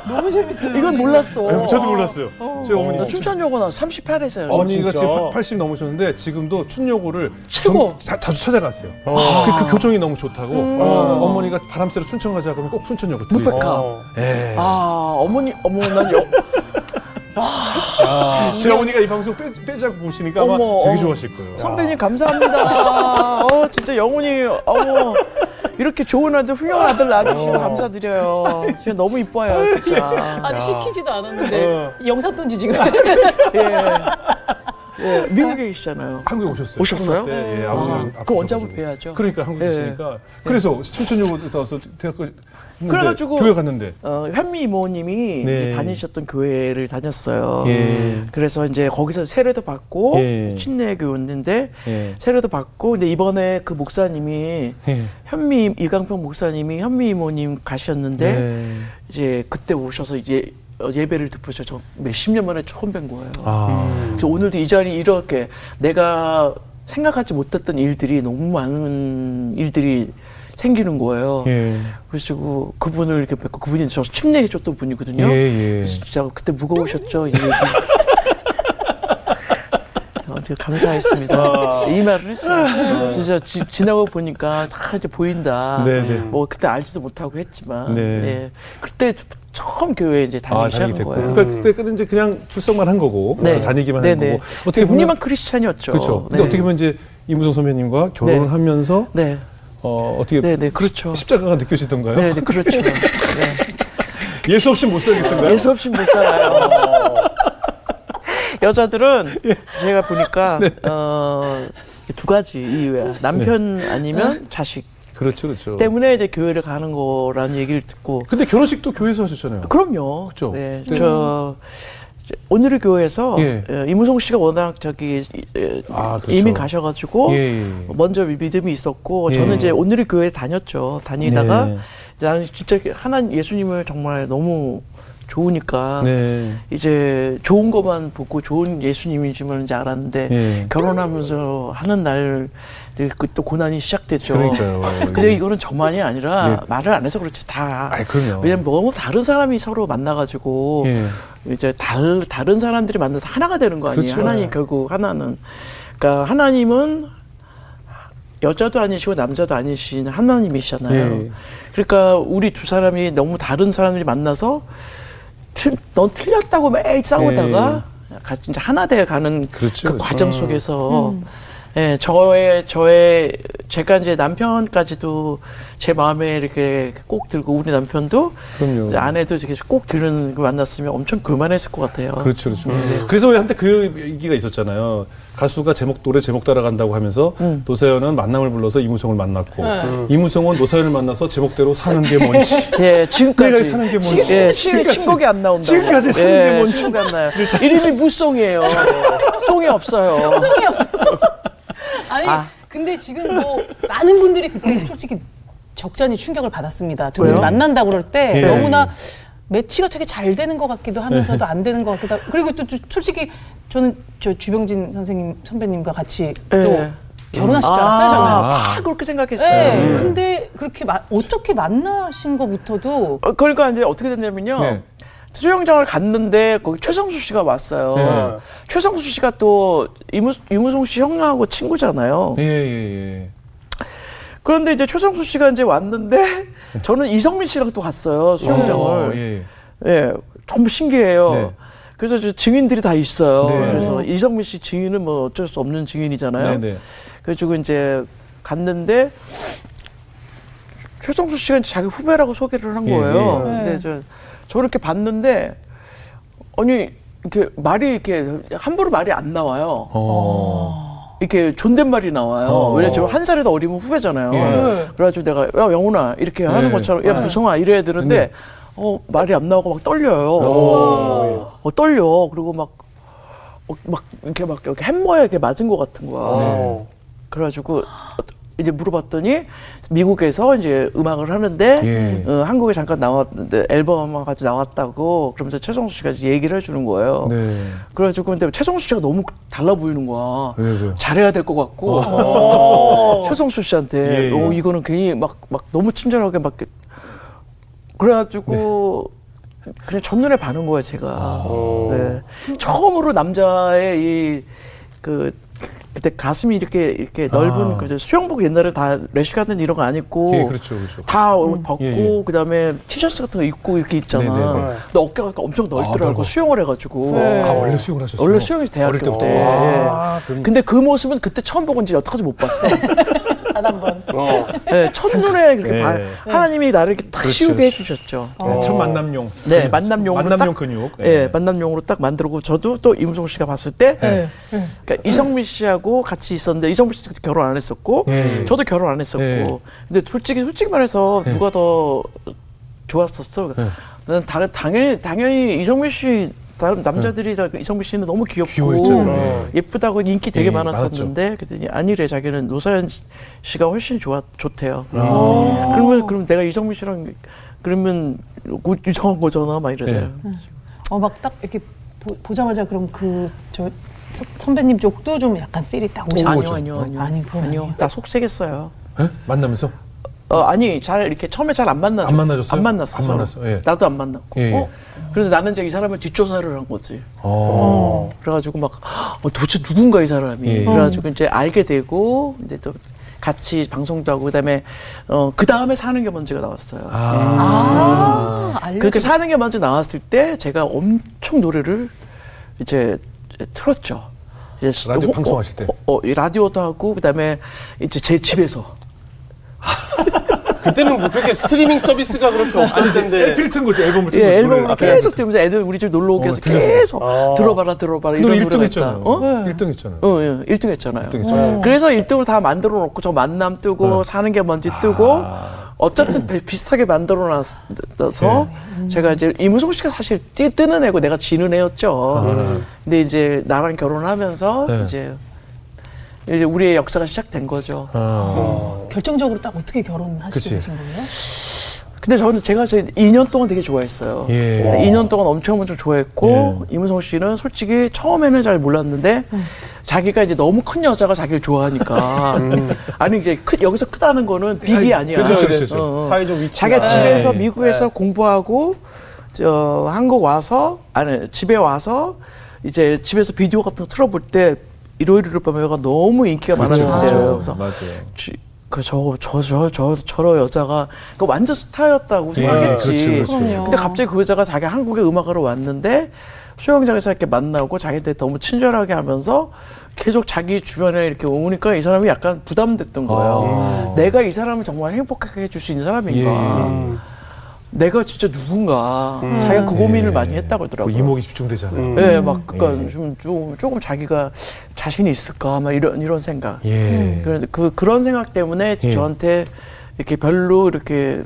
너무 재밌어요. 이건 몰랐어. 예, 저도 몰랐어요. 저희 어머니 나 춘천여고 나 38에서요. 어머니가 진짜? 지금 80 넘으셨는데 지금도 춘여고를 최고. 자, 자주 찾아갔어요. 그, 그 교정이 너무 좋다고 어, 어머니가 바람 쐬러 춘천 가자 그러면 꼭 춘천여고 들으세요. 무백화. 어. 예. 아, 어머니, 어머, 난 여, 제 어머니가 이 방송 빼, 빼자고 보시니까 아마 어머, 되게 어머. 좋아하실 거예요. 선배님 감사합니다. 어, 진짜 영훈이, 어머. 이렇게 좋은 아들, 훌륭한 아들 낳아주시고 감사드려요. 진짜 너무 이뻐요, 진짜. 아니 시키지도 않았는데 어. 영상 편지 지금. 예. 예, 미국에 계시잖아요. 한국에 오셨어요. 오셨어요? 코로나 때, 예, 아버지가 아, 아프셔가지고. 언제 한번 뵈야죠. 그러니까 한국에 예. 계시니까. 그래서 춘천여고에서 와서 대학교 그래가지고- 교회 갔는데. 어, 현미 이모님이 네. 다니셨던 교회를 다녔어요. 예. 그래서 이제 거기서 세례도 받고 예. 침례 교였는데 예. 세례도 받고 근데 이번에 그 목사님이 예. 현미 이강평 목사님이 현미 이모님 가셨는데 네. 이제 그때 오셔서 이제 어, 예배를 듣고서 저 몇십 년 만에 처음 뵌 거예요. 아. 그래서 오늘도 이 자리 이렇게 내가 생각하지 못했던 일들이 너무 많은 일들이 생기는 거예요. 예. 그래서 그- 그분을 이렇게 뵙고 그분이 저 침례해 줬던 분이거든요. 예, 예. 진짜 그때 무거우셨죠. 이 얘기. 어, 제가 감사했습니다. 이 말을 했어요. 진짜 지, 지나고 보니까 다 이제 보인다. 네, 네. 뭐 그때 알지도 못하고 했지만, 네. 예. 그때 처음 교회 이제 다니기 아, 시작한 됐고. 거예요. 그러니까 그때까지 이제 그냥 출석만 한 거고 네. 또 다니기만 네, 한 네. 거고. 어떻게 보면 크리스찬이었죠. 그렇죠. 근데 네. 어떻게 보면 이제 이무성 선배님과 결혼을 네. 하면서 네, 어, 어떻게 네, 네, 그렇죠. 십자가가 느껴지던가요? 네, 네, 그렇죠. 네. 예수 없이 못 살겠던가요? 예수 없이 못 살아요. 여자들은 예. 제가 보니까 네. 어, 두 가지 이유야. 남편 네. 아니면 자식 그렇죠, 그렇죠. 때문에 이제 교회를 가는 거라는 얘기를 듣고 근데 결혼식도 교회에서 하셨잖아요. 그럼요. 그쵸. 네, 네. 저 오늘의 교회에서 예. 어, 이무송 씨가 워낙 저기 에, 아, 그렇죠. 이민 가셔가지고 예, 예. 먼저 믿음이 있었고 예. 저는 이제 오늘의 교회 다녔죠. 다니다가 네. 나는 진짜 하나 예수님을 정말 너무 좋으니까 네. 이제 좋은 것만 보고 좋은 예수님이시면 이제 알았는데 예. 결혼하면서 하는 날그 또 고난이 시작됐죠. 그러니까요. 근데 이거는 저만이 아니라 네. 말을 안 해서 그렇지 다. 아이, 그럼요. 왜냐면 너무 다른 사람이 서로 만나가지고 예. 이제 달, 다른 사람들이 만나서 하나가 되는 거 아니에요. 그렇죠. 하나님 결국 하나는. 그러니까 하나님은 여자도 아니시고 남자도 아니신 하나님이시잖아요. 예. 그러니까 우리 두 사람이 너무 다른 사람들이 만나서 틀, 넌 틀렸다고 매일 싸우다가 같이 이제 하나 돼 가는 그렇죠, 그 그렇죠. 과정 속에서 예, 저의 저의 제가 이제 남편까지도 제 마음에 이렇게 꼭 들고 우리 남편도 그럼요. 이제 아내도 이렇게 꼭 들은 그 만났으면 엄청 그만했을 것 같아요. 그렇죠, 그렇죠. 그래서 왜 한때 그 얘기가 있었잖아요. 가수가 제목 노래 제목 따라간다고 하면서 음. 노사연은 만남을 불러서 이무송을 만났고 네. 이무송은 노사연을 만나서 제목대로 사는 게 뭔지 예, 지금까지 내가 사는 게 뭔지. 예, 지금까지. 신곡이 안 나온다. 지금까지 사는 게 뭔지. 신곡이 안 나요. 이름이 무송이에요. 송이 없어요. 성이 없어. 아니 아. 근데 지금 뭐 많은 분들이 그때 솔직히 적잖이 충격을 받았습니다. 두 분이? 만난다 그럴 때 예. 너무나 매치가 되게 잘 되는 것 같기도 하면서도 안 되는 것 같기도 하고 그리고 또, 또 솔직히 저는 저 주병진 선생님 선배님과 같이 또 예. 결혼하실 줄 알았어요 저는. 아, 다 그렇게 생각했어요. 네. 근데 그렇게 마- 어떻게 만나신 거부터도 어, 그러니까 이제 어떻게 됐냐면요. 네. 수영장을 갔는데 거기 최성수 씨가 왔어요. 네. 최성수 씨가 또 이무, 이무송 씨 형하고 친구잖아요. 예, 예, 예. 그런데 이제 최성수 씨가 이제 왔는데 저는 이성민 씨랑 또 갔어요 수영장을. 어, 예. 예, 너무 신기해요. 네. 그래서 이제 증인들이 다 있어요. 네. 그래서 이성민 씨 증인은 뭐 어쩔 수 없는 증인이잖아요. 네, 네. 그래가지고 이제 갔는데 최성수 씨가 이제 자기 후배라고 소개를 한 예, 거예요. 예. 근데 저 저를 이렇게 봤는데 아니 이렇게 말이 이렇게 함부로 말이 안 나와요. 어. 이렇게 존댓말이 나와요. 어. 왜냐 지금 한 살이 더 어리면 후배잖아요. 예. 그래가지고 내가 야 영훈아 이렇게 하는 네. 것처럼 야 무성아 이래야 되는데 네. 어 말이 안 나오고 막 떨려요. 어. 어, 떨려. 그리고 막, 어, 막 이렇게 막 이렇게 햄머에 이렇게 맞은 것 같은 거야. 어. 그래가지고 어, 이제 물어봤더니 미국에서 이제 음악을 하는데 예. 어, 한국에 잠깐 나왔는데 앨범 가지고 나왔다고 그러면서 최성수 씨가 얘기를 해주는 거예요. 네. 그래가지고 근데 최성수 씨가 너무 달라 보이는 거야. 왜, 왜요? 잘해야 될 것 같고 최성수 씨한테 예, 예. 어, 이거는 괜히 막 막 너무 친절하게 막 그래가지고 그냥 첫눈에 반한 거예요 제가. 어. 네. 처음으로 남자의 이 그 그때 가슴이 이렇게 이렇게 넓은 아. 그 수영복 옛날에 다 래쉬 가든 이런 거 안 입고 예, 그렇죠, 그렇죠. 다 벗고 예, 예. 그다음에 티셔츠 같은 거 입고 이렇게 있잖아. 네, 네, 네. 근데 어깨가 엄청 넓더라고 넓어. 수영을 해가지고. 네. 아, 원래 수영을 하셨어요? 원래 수영이 대학교 어릴 때부터. 때. 아, 예. 그럼- 근데 그 모습은 그때 처음 보고 이제 여태까지 못 봤어. 단한 번. 어. 네, 첫눈에 그렇게 네. 봐- 하나님이 나를 이렇게 딱 그렇죠. 씌우게 해주셨죠. 네, 첫 만남용. 네. 만남용으로 만남용 딱, 근육. 예, 만남용으로 딱 만들고 저도 또 임성 씨가 봤을 때 네. 그러니까 이성민 씨하고 같이 있었는데 이성민 씨도 결혼 안 했었고 예. 저도 결혼 안 했었고 예. 근데 솔직히 솔직히 말해서 누가 더 좋았었어? 나는 당, 당연히 당연히 이성민 씨 다른 남자들이 다 이성민 씨는 너무 귀엽고 귀여워했잖아요. 예쁘다고 인기 되게 예, 많았었는데 그랬더니 아니래 자기는 노사연 씨가 훨씬 좋아 좋대요. 그러면 그럼 내가 이성민 씨랑 그러면 그 이상한 거잖아 막 이러래요. 어막 딱 이렇게 보, 자마자 그럼 그 저 선배님 쪽도 좀 약간 필이 딱 오죠. 아니요. 아니요 아니요 아니, 그건 아니에요. 나 속색했어요. 예? 만나면서? 어 아니 잘 이렇게 처음에 잘 안 만나죠. 안 만나줬어요? 안 만났어. 안 저는. 만났어, 예. 나도 안 만났고. 예, 예. 어? 그런데 나는 이제 이 사람을 뒷조사를 한 거지. 어. 그래가지고 막 어, 도대체 누군가 이 사람이. 예. 그래가지고 이제 알게 되고 이제 또 같이 방송도 하고 그 다음에 어 그 다음에 사는 게 먼저가 나왔어요. 아, 알려. 그렇게 사는 게 먼저 나왔을 때 제가 엄청 노래를 이제 틀었죠. 이제 라디오 호- 방송하실 때? 어, 어, 이 라디오도 하고 그다음에 이제 제 집에서 그때는 뭐 그렇게 스트리밍 서비스가 그렇게 텐데. 필튼 거죠, 앨범을 예, 틀고 앨범을 노래를. 계속 들으면서 애들 우리 집 놀러 오게 해서 어. 계속 아. 들어봐라 들어봐라 그 노래 이런 1등 노래가 했잖아요. 어? 1등 했잖아요. 어, 예, 1등 했잖아요. 1등 했잖아요. 그래서 1등을 다 만들어 놓고 저 만남 뜨고 네. 사는 게 뭔지 뜨고 아. 어쨌든 비- 비슷하게 만들어 놨어서 네. 제가 이제 이무송 씨가 사실 뛰, 뜨는 애고 내가 지는 애였죠. 아. 근데 이제 나랑 결혼하면서 네. 이제 이제 우리의 역사가 시작된 거죠. 아. 결정적으로 딱 어떻게 결혼하시게 그치. 되신 거예요? 근데 저는 제가 제 2년 동안 되게 좋아했어요. 예. 2년 동안 엄청 엄청 좋아했고 이문성 씨는 솔직히 처음에는 잘 몰랐는데 자기가 이제 너무 큰 여자가 자기를 좋아하니까 아니 이제 크, 여기서 크다는 거는 빅이 아니 야. 그렇죠, 그렇죠. 어, 어. 사회적 위치. 자기가 집에서 네. 미국에서 공부하고 저 한국 와서 아니 집에 와서 이제 집에서 비디오 같은 거 틀어볼 때 일요일 일요일 밤에가 너무 인기가 많았을 때예요. 그래서 맞아요. 그저저 저 저 저, 저러 여자가 그 완전 스타였다고 생각했지. 그렇죠, 그렇죠. 그럼요. 근데 갑자기 그 여자가 자기 한국에 음악하러 왔는데 수영장에서 이렇게 만나고 자기한테 너무 친절하게 하면서 계속 자기 주변에 이렇게 오니까 이 사람이 약간 부담됐던 거예요. 내가 이 사람을 정말 행복하게 해줄 수 있는 사람인가. 예, 내가 진짜 누군가. 자기가 그 고민을 예. 많이 했다고 그 그러더라고요. 이목이 집중되잖아요. 예, 막 그러니까 예. 좀, 좀 조금 자기가 자신이 있을까 막 이런 이런 생각. 예. 그래서 그 그런 생각 때문에 예. 저한테 이렇게 별로 이렇게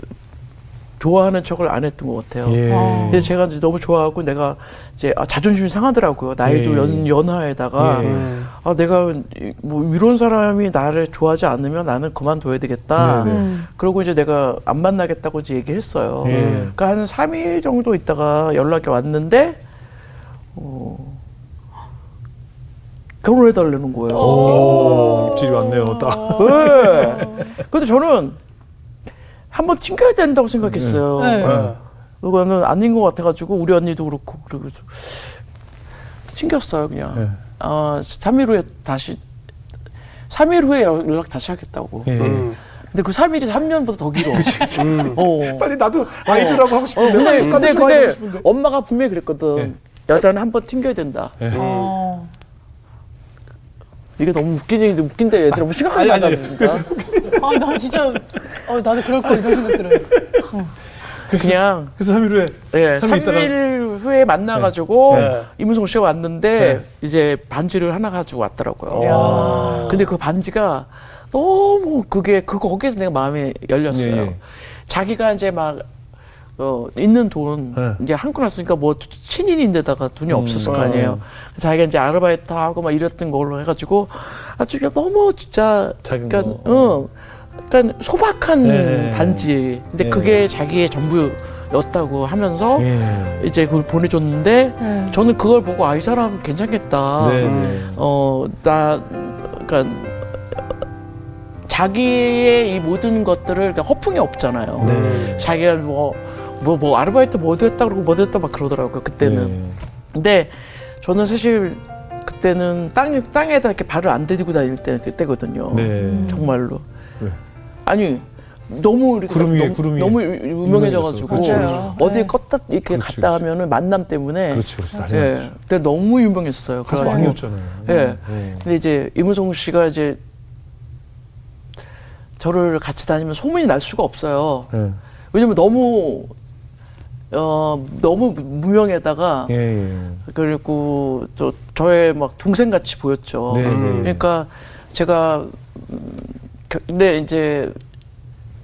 좋아하는 척을 안 했던 것 같아요. 예. 그래서 제가 이제 너무 좋아하고 내가 이제 아, 자존심이 상하더라고요. 나이도 예. 연 연하에다가 예. 아 내가 이- 뭐 이런 사람이 나를 좋아하지 않으면 나는 그만둬야 되겠다. 음. 그러고 이제 내가 안 만나겠다고 이제 얘기했어요. 예. 그러니까 한 3일 정도 있다가 연락이 왔는데 어, 결혼해 달라는 거예요. 오, 입질이 왔네요. 딱. 네. 근데 저는 한번 튕겨야 된다고 생각했어요. 네. 네. 그거는 아닌 것 같아가지고 우리 언니도 그렇고 그리고 저- 튕겼어요 그냥. 네. 아 3일 후에 다시 3일 후에 연락 다시 하겠다고. 예. 음. 근데 그 3일이 3년보다 더 길어. 어. 빨리 나도 아이들하고 하고 어, 싶은데. 근데 나도 근데 좋아하고 근데 싶은데. 엄마가 분명히 그랬거든. 예. 여자는 한 번 튕겨야 된다. 예. 어. 이게 너무 웃긴 얘기인데 웃긴데 얘들아 뭐 심각하게 아니, 아니, 받아들이니까. 그래서 아, 나 진짜 어, 나도 그럴 거 이런 생각 들어요. 그냥 그래서 3일 후에 예, 삼일 있다가- 3일 후에 만나가지고 네. 이문성 씨가 왔는데 네. 이제 반지를 하나 가지고 왔더라고요. 아. 근데 그 반지가 너무 그게 그 거기에서 내가 마음이 열렸어요. 예, 예. 자기가 이제 막 어, 있는 돈 네. 이제 한국 왔으니까 뭐 친인인데다가 돈이 음. 없었을 거 아니에요. 자기가 이제 아르바이트 하고 막 이랬던 걸로 해가지고 아주 그냥 너무 진짜 그러니까 거. 어, 그러니까 소박한 네. 반지. 근데 네. 그게 자기의 전부였다고 하면서 예. 이제 그걸 보내줬는데 음. 저는 그걸 보고 아 이 사람 괜찮겠다. 네, 네. 어나 그러니까 자기의 이 모든 것들을 그러니까 허풍이 없잖아요. 네. 자기가 뭐 뭐 뭐 아르바이트 뭐 했다 그러고 뭐 했다 막 그러더라고요 그때는. 예. 근데 저는 사실 그때는 땅에 땅에다 이렇게 발을 안 디디고 다닐 때 때거든요. 네. 정말로. 왜? 아니 너무 이렇게 구름 위에 너무, 구름이 너무 유- 유명해져가지고 그렇죠, 그렇죠. 어디에 네. 껐다 이렇게 그렇지, 갔다 그렇지. 하면은 만남 때문에 그렇죠. 그렇죠. 예. 근데 너무 유명했어요. 가수 아니었잖아요. 예. 예. 근데 이제 이문성 씨가 이제 저를 같이 다니면 소문이 날 수가 없어요. 예. 왜냐면 너무 어 너무 무명에다가 예. 예. 그리고 저 저의 막 동생 같이 보였죠. 네, 네. 그러니까 제가 음, 겨- 근데 이제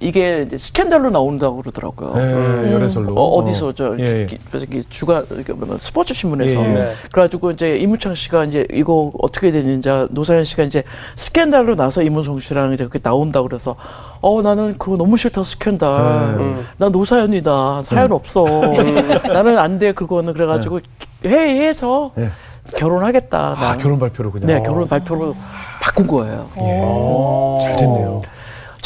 이게 이제 스캔들로 나온다고 그러더라고요. 예. 열애설로. 어, 어디서 저 예. 이게 뭐 스포츠 신문에서 예, 예. 네. 그래가지고 이제 이무창 씨가 이제 이거 어떻게 되는지 노사연 씨가 이제 스캔들로 나서 이문성 씨랑 이제 그렇게 나온다 그래서 어 나는 그거 너무 싫다 스캔들 음. 나 노사연이다 사연 없어 나는 안 돼 그거는 그래가지고 회의해서 예. 결혼하겠다 아, 나. 결혼 발표로 그냥. 네 결혼 발표로 바꾼 거예요 어, 잘 됐네요.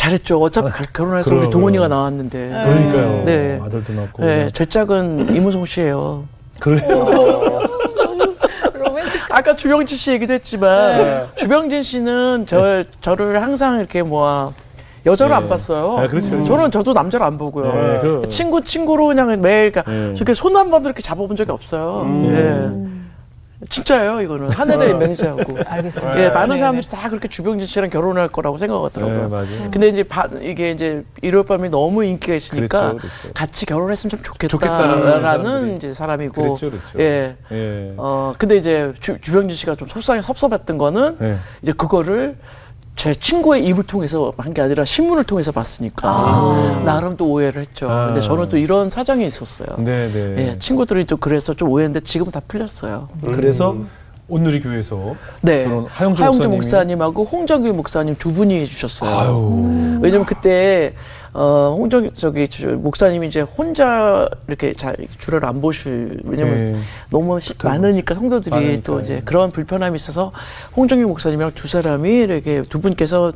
잘했죠 어차피 가- 결혼해서 그럼, 우리 동원이가. 나왔는데 그러니까요. 네. 아들도 낳고. 네, 제 짝은 이문성 씨예요 그래요. 로맨틱. 아까 주병진 씨 얘기도 했지만 네. 주병진 씨는 저 저를 항상 이렇게 뭐 여자로 네. 안 봤어요. 아, 그렇죠, 그렇죠. 저는 저도 남자로 안 보고요. 네, 그- 친구 친구로 그냥 매일 그러니까 네. 저렇게 손 한 번도 이렇게 잡아본 적이 없어요. 예. 진짜예요, 이거는 하늘의 맹세하고. 알겠습니다. 예, 많은 네, 사람들이 다 그렇게 주병진 씨랑 결혼할 거라고 생각하더라고요. 네, 맞아요. 근데 이제 바- 이게 이제 일요일 밤이 너무 인기가 있으니까 그렇죠, 그렇죠. 같이 결혼했으면 참 좋겠다라는. 이제 사람이고 그렇죠, 그렇죠. 예. 예. 어 근데 이제 주, 주병진 씨가 좀 속상해 섭섭했던 거는 예. 이제 그거를 제 친구의 입을 통해서 한 게 아니라 신문을 통해서 봤으니까 아. 나름 또 오해를 했죠. 아. 근데 저는 또 이런 사정이 있었어요. 네, 네. 예, 친구들이 좀 그래서 좀 오해했는데 지금은 다 풀렸어요. 그래서 온누리 교회에서 네. 결혼 하영주, 하영주 목사님이- 목사님 하고 홍정규 목사님 두 분이 해주셨어요. 아유. 왜냐면 그때 어 홍정 저기 저 목사님이 이제 혼자 이렇게 잘 줄을 안 보실 왜냐면 예. 너무 시- 많으니까 성도들이 많으니까, 또 예. 이제 그런 불편함이 있어서 홍정규 목사님이랑 두 사람이 이렇게 두 분께서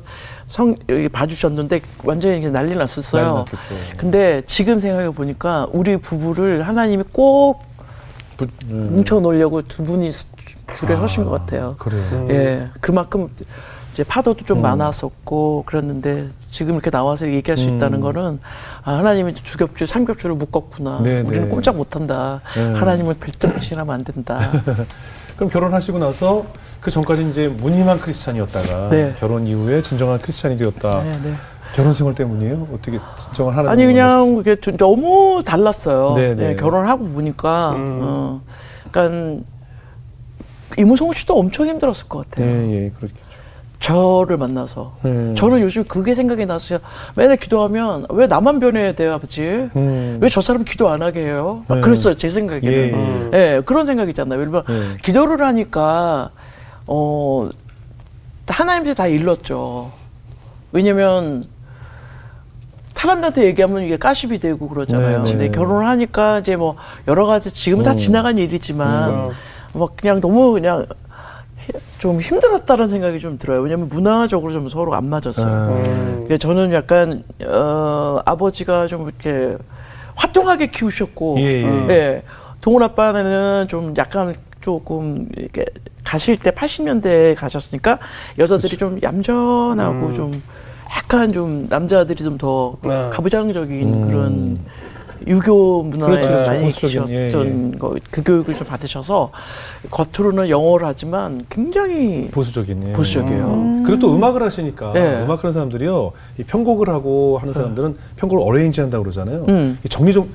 성 여기 봐주셨는데 완전히 난리 났었어요. 난리. 근데 지금 생각해 보니까 우리 부부를 하나님이 꼭 부- 음. 뭉쳐 놓으려고 두 분이 스- 줄에 서신 것 같아요. 그래요. 예, 그만큼 이제 파도도 음. 좀 많았었고 그랬는데 지금 이렇게 나와서 얘기할 수 있다는 거는 아, 하나님이 두 겹줄, 삼 겹줄을 묶었구나. 네, 우리는 네. 꼼짝 못한다. 네. 하나님은 별뜻이라면 안 된다. 그럼 결혼하시고 나서 그 전까지 이제 무늬만 크리스찬이었다가 네. 결혼 이후에 진정한 크리스찬이 되었다. 네, 네. 결혼 생활 때문이에요? 어떻게 진정한 하나님 아니 그냥 두- 너무 달랐어요. 네. 결혼을 하고 보니까, 어, 그러니까 이무송 씨도 엄청 힘들었을 것 같아요. 네, 예, 그렇겠죠. 저를 만나서. 음. 저는 요즘 그게 생각이 나서 맨날 기도하면 왜 나만 변해야 돼요, 아버지? 음. 왜저 사람 기도 안 하게 해요? 막 네. 그랬어요, 제 생각에는. 예, 예, 그런 생각이잖아요. 왜냐면 예. 기도를 하니까, 어, 하나님한테 다 일렀죠. 왜냐면, 사람들한테 얘기하면 이게 까십이 되고 그러잖아요. 네, 네. 근데 결혼을 하니까 이제 뭐 여러 가지 지금 다 음. 지나간 일이지만 막 그냥 너무 그냥 히- 좀 힘들었다는 생각이 좀 들어요. 왜냐면 문화적으로 좀 서로 안 맞았어요. 아, 그러니까 저는 약간 어, 아버지가 좀 이렇게 활동하게 키우셨고, 예, 예. 어, 예. 동훈 아빠는 좀 약간 조금 이렇게 가실 때 80년대에 가셨으니까 여자들이 좀 얌전하고 음. 좀 약간 좀 남자들이 좀더 네. 가부장적인 그런 유교 문화에 음. 그렇죠. 많이 보수적인, 예, 계셨던 거, 그 교육을 좀 받으셔서 겉으로는 영어를 하지만 굉장히 보수적인. 예. 보수적이에요. 그리고 또 음악을 하시니까 네. 음악 하는 사람들이요 이 편곡을 하고 하는 사람들은 편곡을 어레인지 한다고 그러잖아요. 음. 이 정리 좀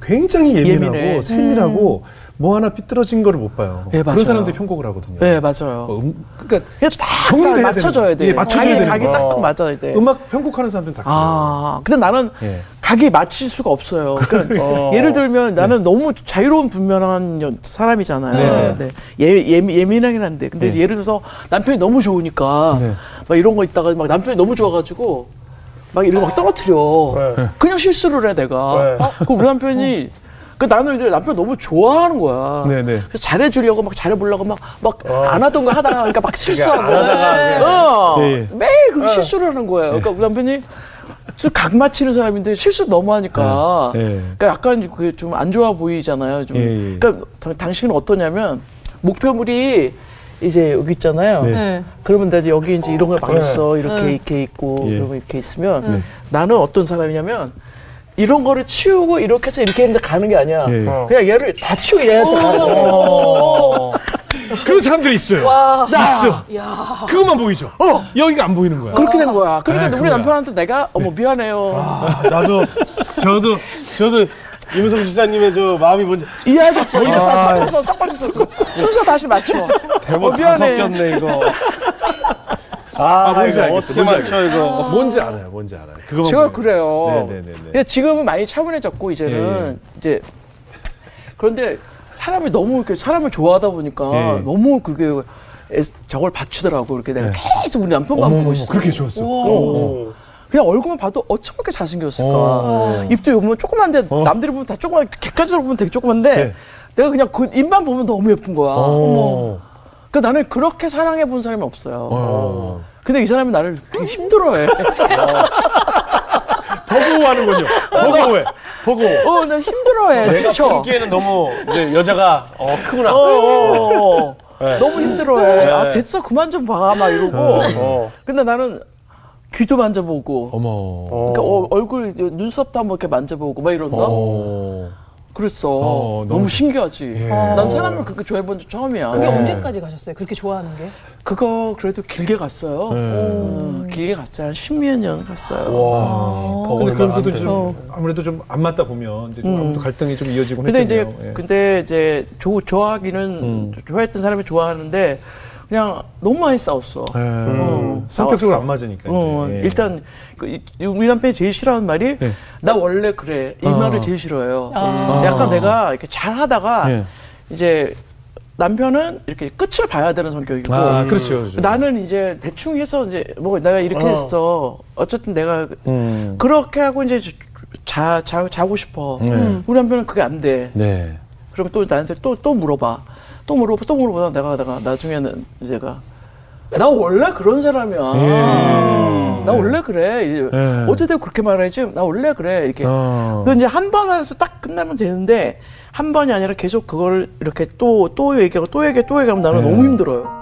굉장히 예민하고 예민해. 세밀하고 뭐 하나 삐뚤어진 거를 못 봐요. 네, 그런. 사람들이 편곡을 하거든요. 네, 맞아요. 어, 음, 그러니까 정리를 맞춰줘야 돼. 예, 맞춰줘야 되는 각이 거. 딱딱 맞아야 돼. 음악 편곡하는 사람들은 다 그래요. 아, 근데 나는 예. 각이 맞출 수가 없어요. 그러니까 예를 들면 나는 너무 자유로운 분명한 여- 사람이잖아요. 네. 네. 예, 예, 예민하긴 한데. 근데 네. 예를 들어서 남편이 너무 좋으니까 네. 막 이런 거 있다가 막 남편이 너무 좋아가지고 막 이런 거 막 떨어뜨려. 네. 그냥 실수를 해, 내가. 네. 어? 그 우리 남편이 그 나는 이제 남편 너무 좋아하는 거야. 네, 네. 그래서 잘해주려고 막 잘해보려고 막 막안 하던 거 하다가 그러니까 막 실수하고. 안 하다가 그냥- 어, 예, 예. 매일 그 실수를 하는 거예요. 그러니까 우리 남편이 좀각 맞히는 사람인데 실수 너무 하니까. 예, 예. 그러니까 약간 그게 좀 안 좋아 보이잖아요. 좀. 예, 예. 그러니까 당- 당신은 어떠냐면 목표물이 이제 여기 있잖아요. 네. 네. 그러면 나 이제 여기 이제 이런 거막 있어. 이렇게 네. 이렇게 있고 예. 그리고 이렇게 있으면 네. 나는 어떤 사람이냐면 이런 거를 치우고 이렇게 해서 이렇게 했는데 가는 게 아니야. 예, 예. 어. 그냥 얘를 다 치우고 얘한테 가는 거야. 그런 사람들이 있어요. 있어. 그것만 보이죠. 어. 여기가 안 보이는 거야. 그렇게 된 거야. 그러니까 아, 우리. 남편한테 내가 어머 미안해요. 아, 나도 저도 저도 이무성 지사님의 저 마음이 뭔지 이해하겠어. 이제 아, 다 섞었어, 섞었어, 섞었어. 순서 다시 맞춰. 대본 어, 다 미안해. 섞였네 이거. 아, 아, 뭔지 알겠어, 어떻게 뭔지 맞춰 이거. 뭔지 알아요. 뭔지 알아요. 그거만 제가 그래요. 네네네네. 근데 지금은 많이 차분해졌고 이제는 이제 그런데 사람이 너무 이렇게 사람을 좋아하다 보니까 예. 너무 그게 애- 저걸 받치더라고 이렇게 내가 계속 우리 남편만 보고 있어. 그렇게 좋았어. 오. 그냥 얼굴만 봐도 어쩜 그렇게 잘생겼을까. 어. 입도 보면 조그만데 남들이 보면 다 조그만 객관적으로 보면 되게 조그만데 네. 내가 그냥 그 입만 보면 너무 예쁜 거야. 어. 그 나는 그렇게 사랑해 본 사람이 없어요. 어. 근데 이 사람이 나를 되게 힘들어해. 버거워하는군요. 버거워해. 버거 워. 어, 나 힘들어해. 지쳐. 보기에는 너무 근데 여자가 어 크구나. 어, 어, 어. 네. 너무 힘들어해. 네. 아, 됐어. 그만 좀 봐. 막 이러고. 어. 근데 나는 귀도 만져보고. 어머. 그러니까 어, 얼굴, 눈썹도 한번 이렇게 만져보고 막 이런다? 어. 그랬어. 어, 너무, 너무 신기하지. 예. 난 사람을 그렇게 좋아해본 적 처음이야. 그게 네. 언제까지 가셨어요? 그렇게 좋아하는 게? 그거 그래도 길게 갔어요. 네. 어, 길게 갔어요. 한 십몇 년 갔어요. 와. 근데 버거울 그러면서도. 좀 아무래도 좀 안 맞다 보면 이제 좀 음. 아무래도 갈등이 좀 이어지곤 근데 이제 했겠네요. 예. 근데 이제 조, 좋아하기는 음. 좋아했던 사람이 좋아하는데 그냥 너무 많이 싸웠어. 예. 어, 성격적으로 싸웠어. 안 맞으니까. 어, 이제. 예. 일단 그, 이- 우리 남 편이 제일 싫어하는 말이 예. 나 원래 그래 이 아. 말을 제일 싫어해요. 아. 약간 내가 이렇게 잘하다가 예. 이제 남편은 이렇게 끝을 봐야 되는 성격이고 아, 그렇죠. 그렇죠. 나는 이제 대충 해서 이제 뭐 내가 이렇게 어. 했어. 어쨌든 내가 음. 그렇게 하고 이제 자, 자 자고 싶어. 네. 우리 남편은 그게 안 돼. 네. 그러면 또 나한테 또 또 물어봐. 또 물어봐. 또 물어보다 내가 내가 나중에는 이제가 나 원래 그런 사람이야. 나 원래 그래. 예. 어디다 그렇게 말하지? 나 원래 그래. 이렇게. 어. 그 이제 한 번 해서 딱 끝나면 되는데 한 번이 아니라 계속 그걸 이렇게 또또 얘기하고 또 얘기하고 또 얘기하면 나는 네. 너무 힘들어요.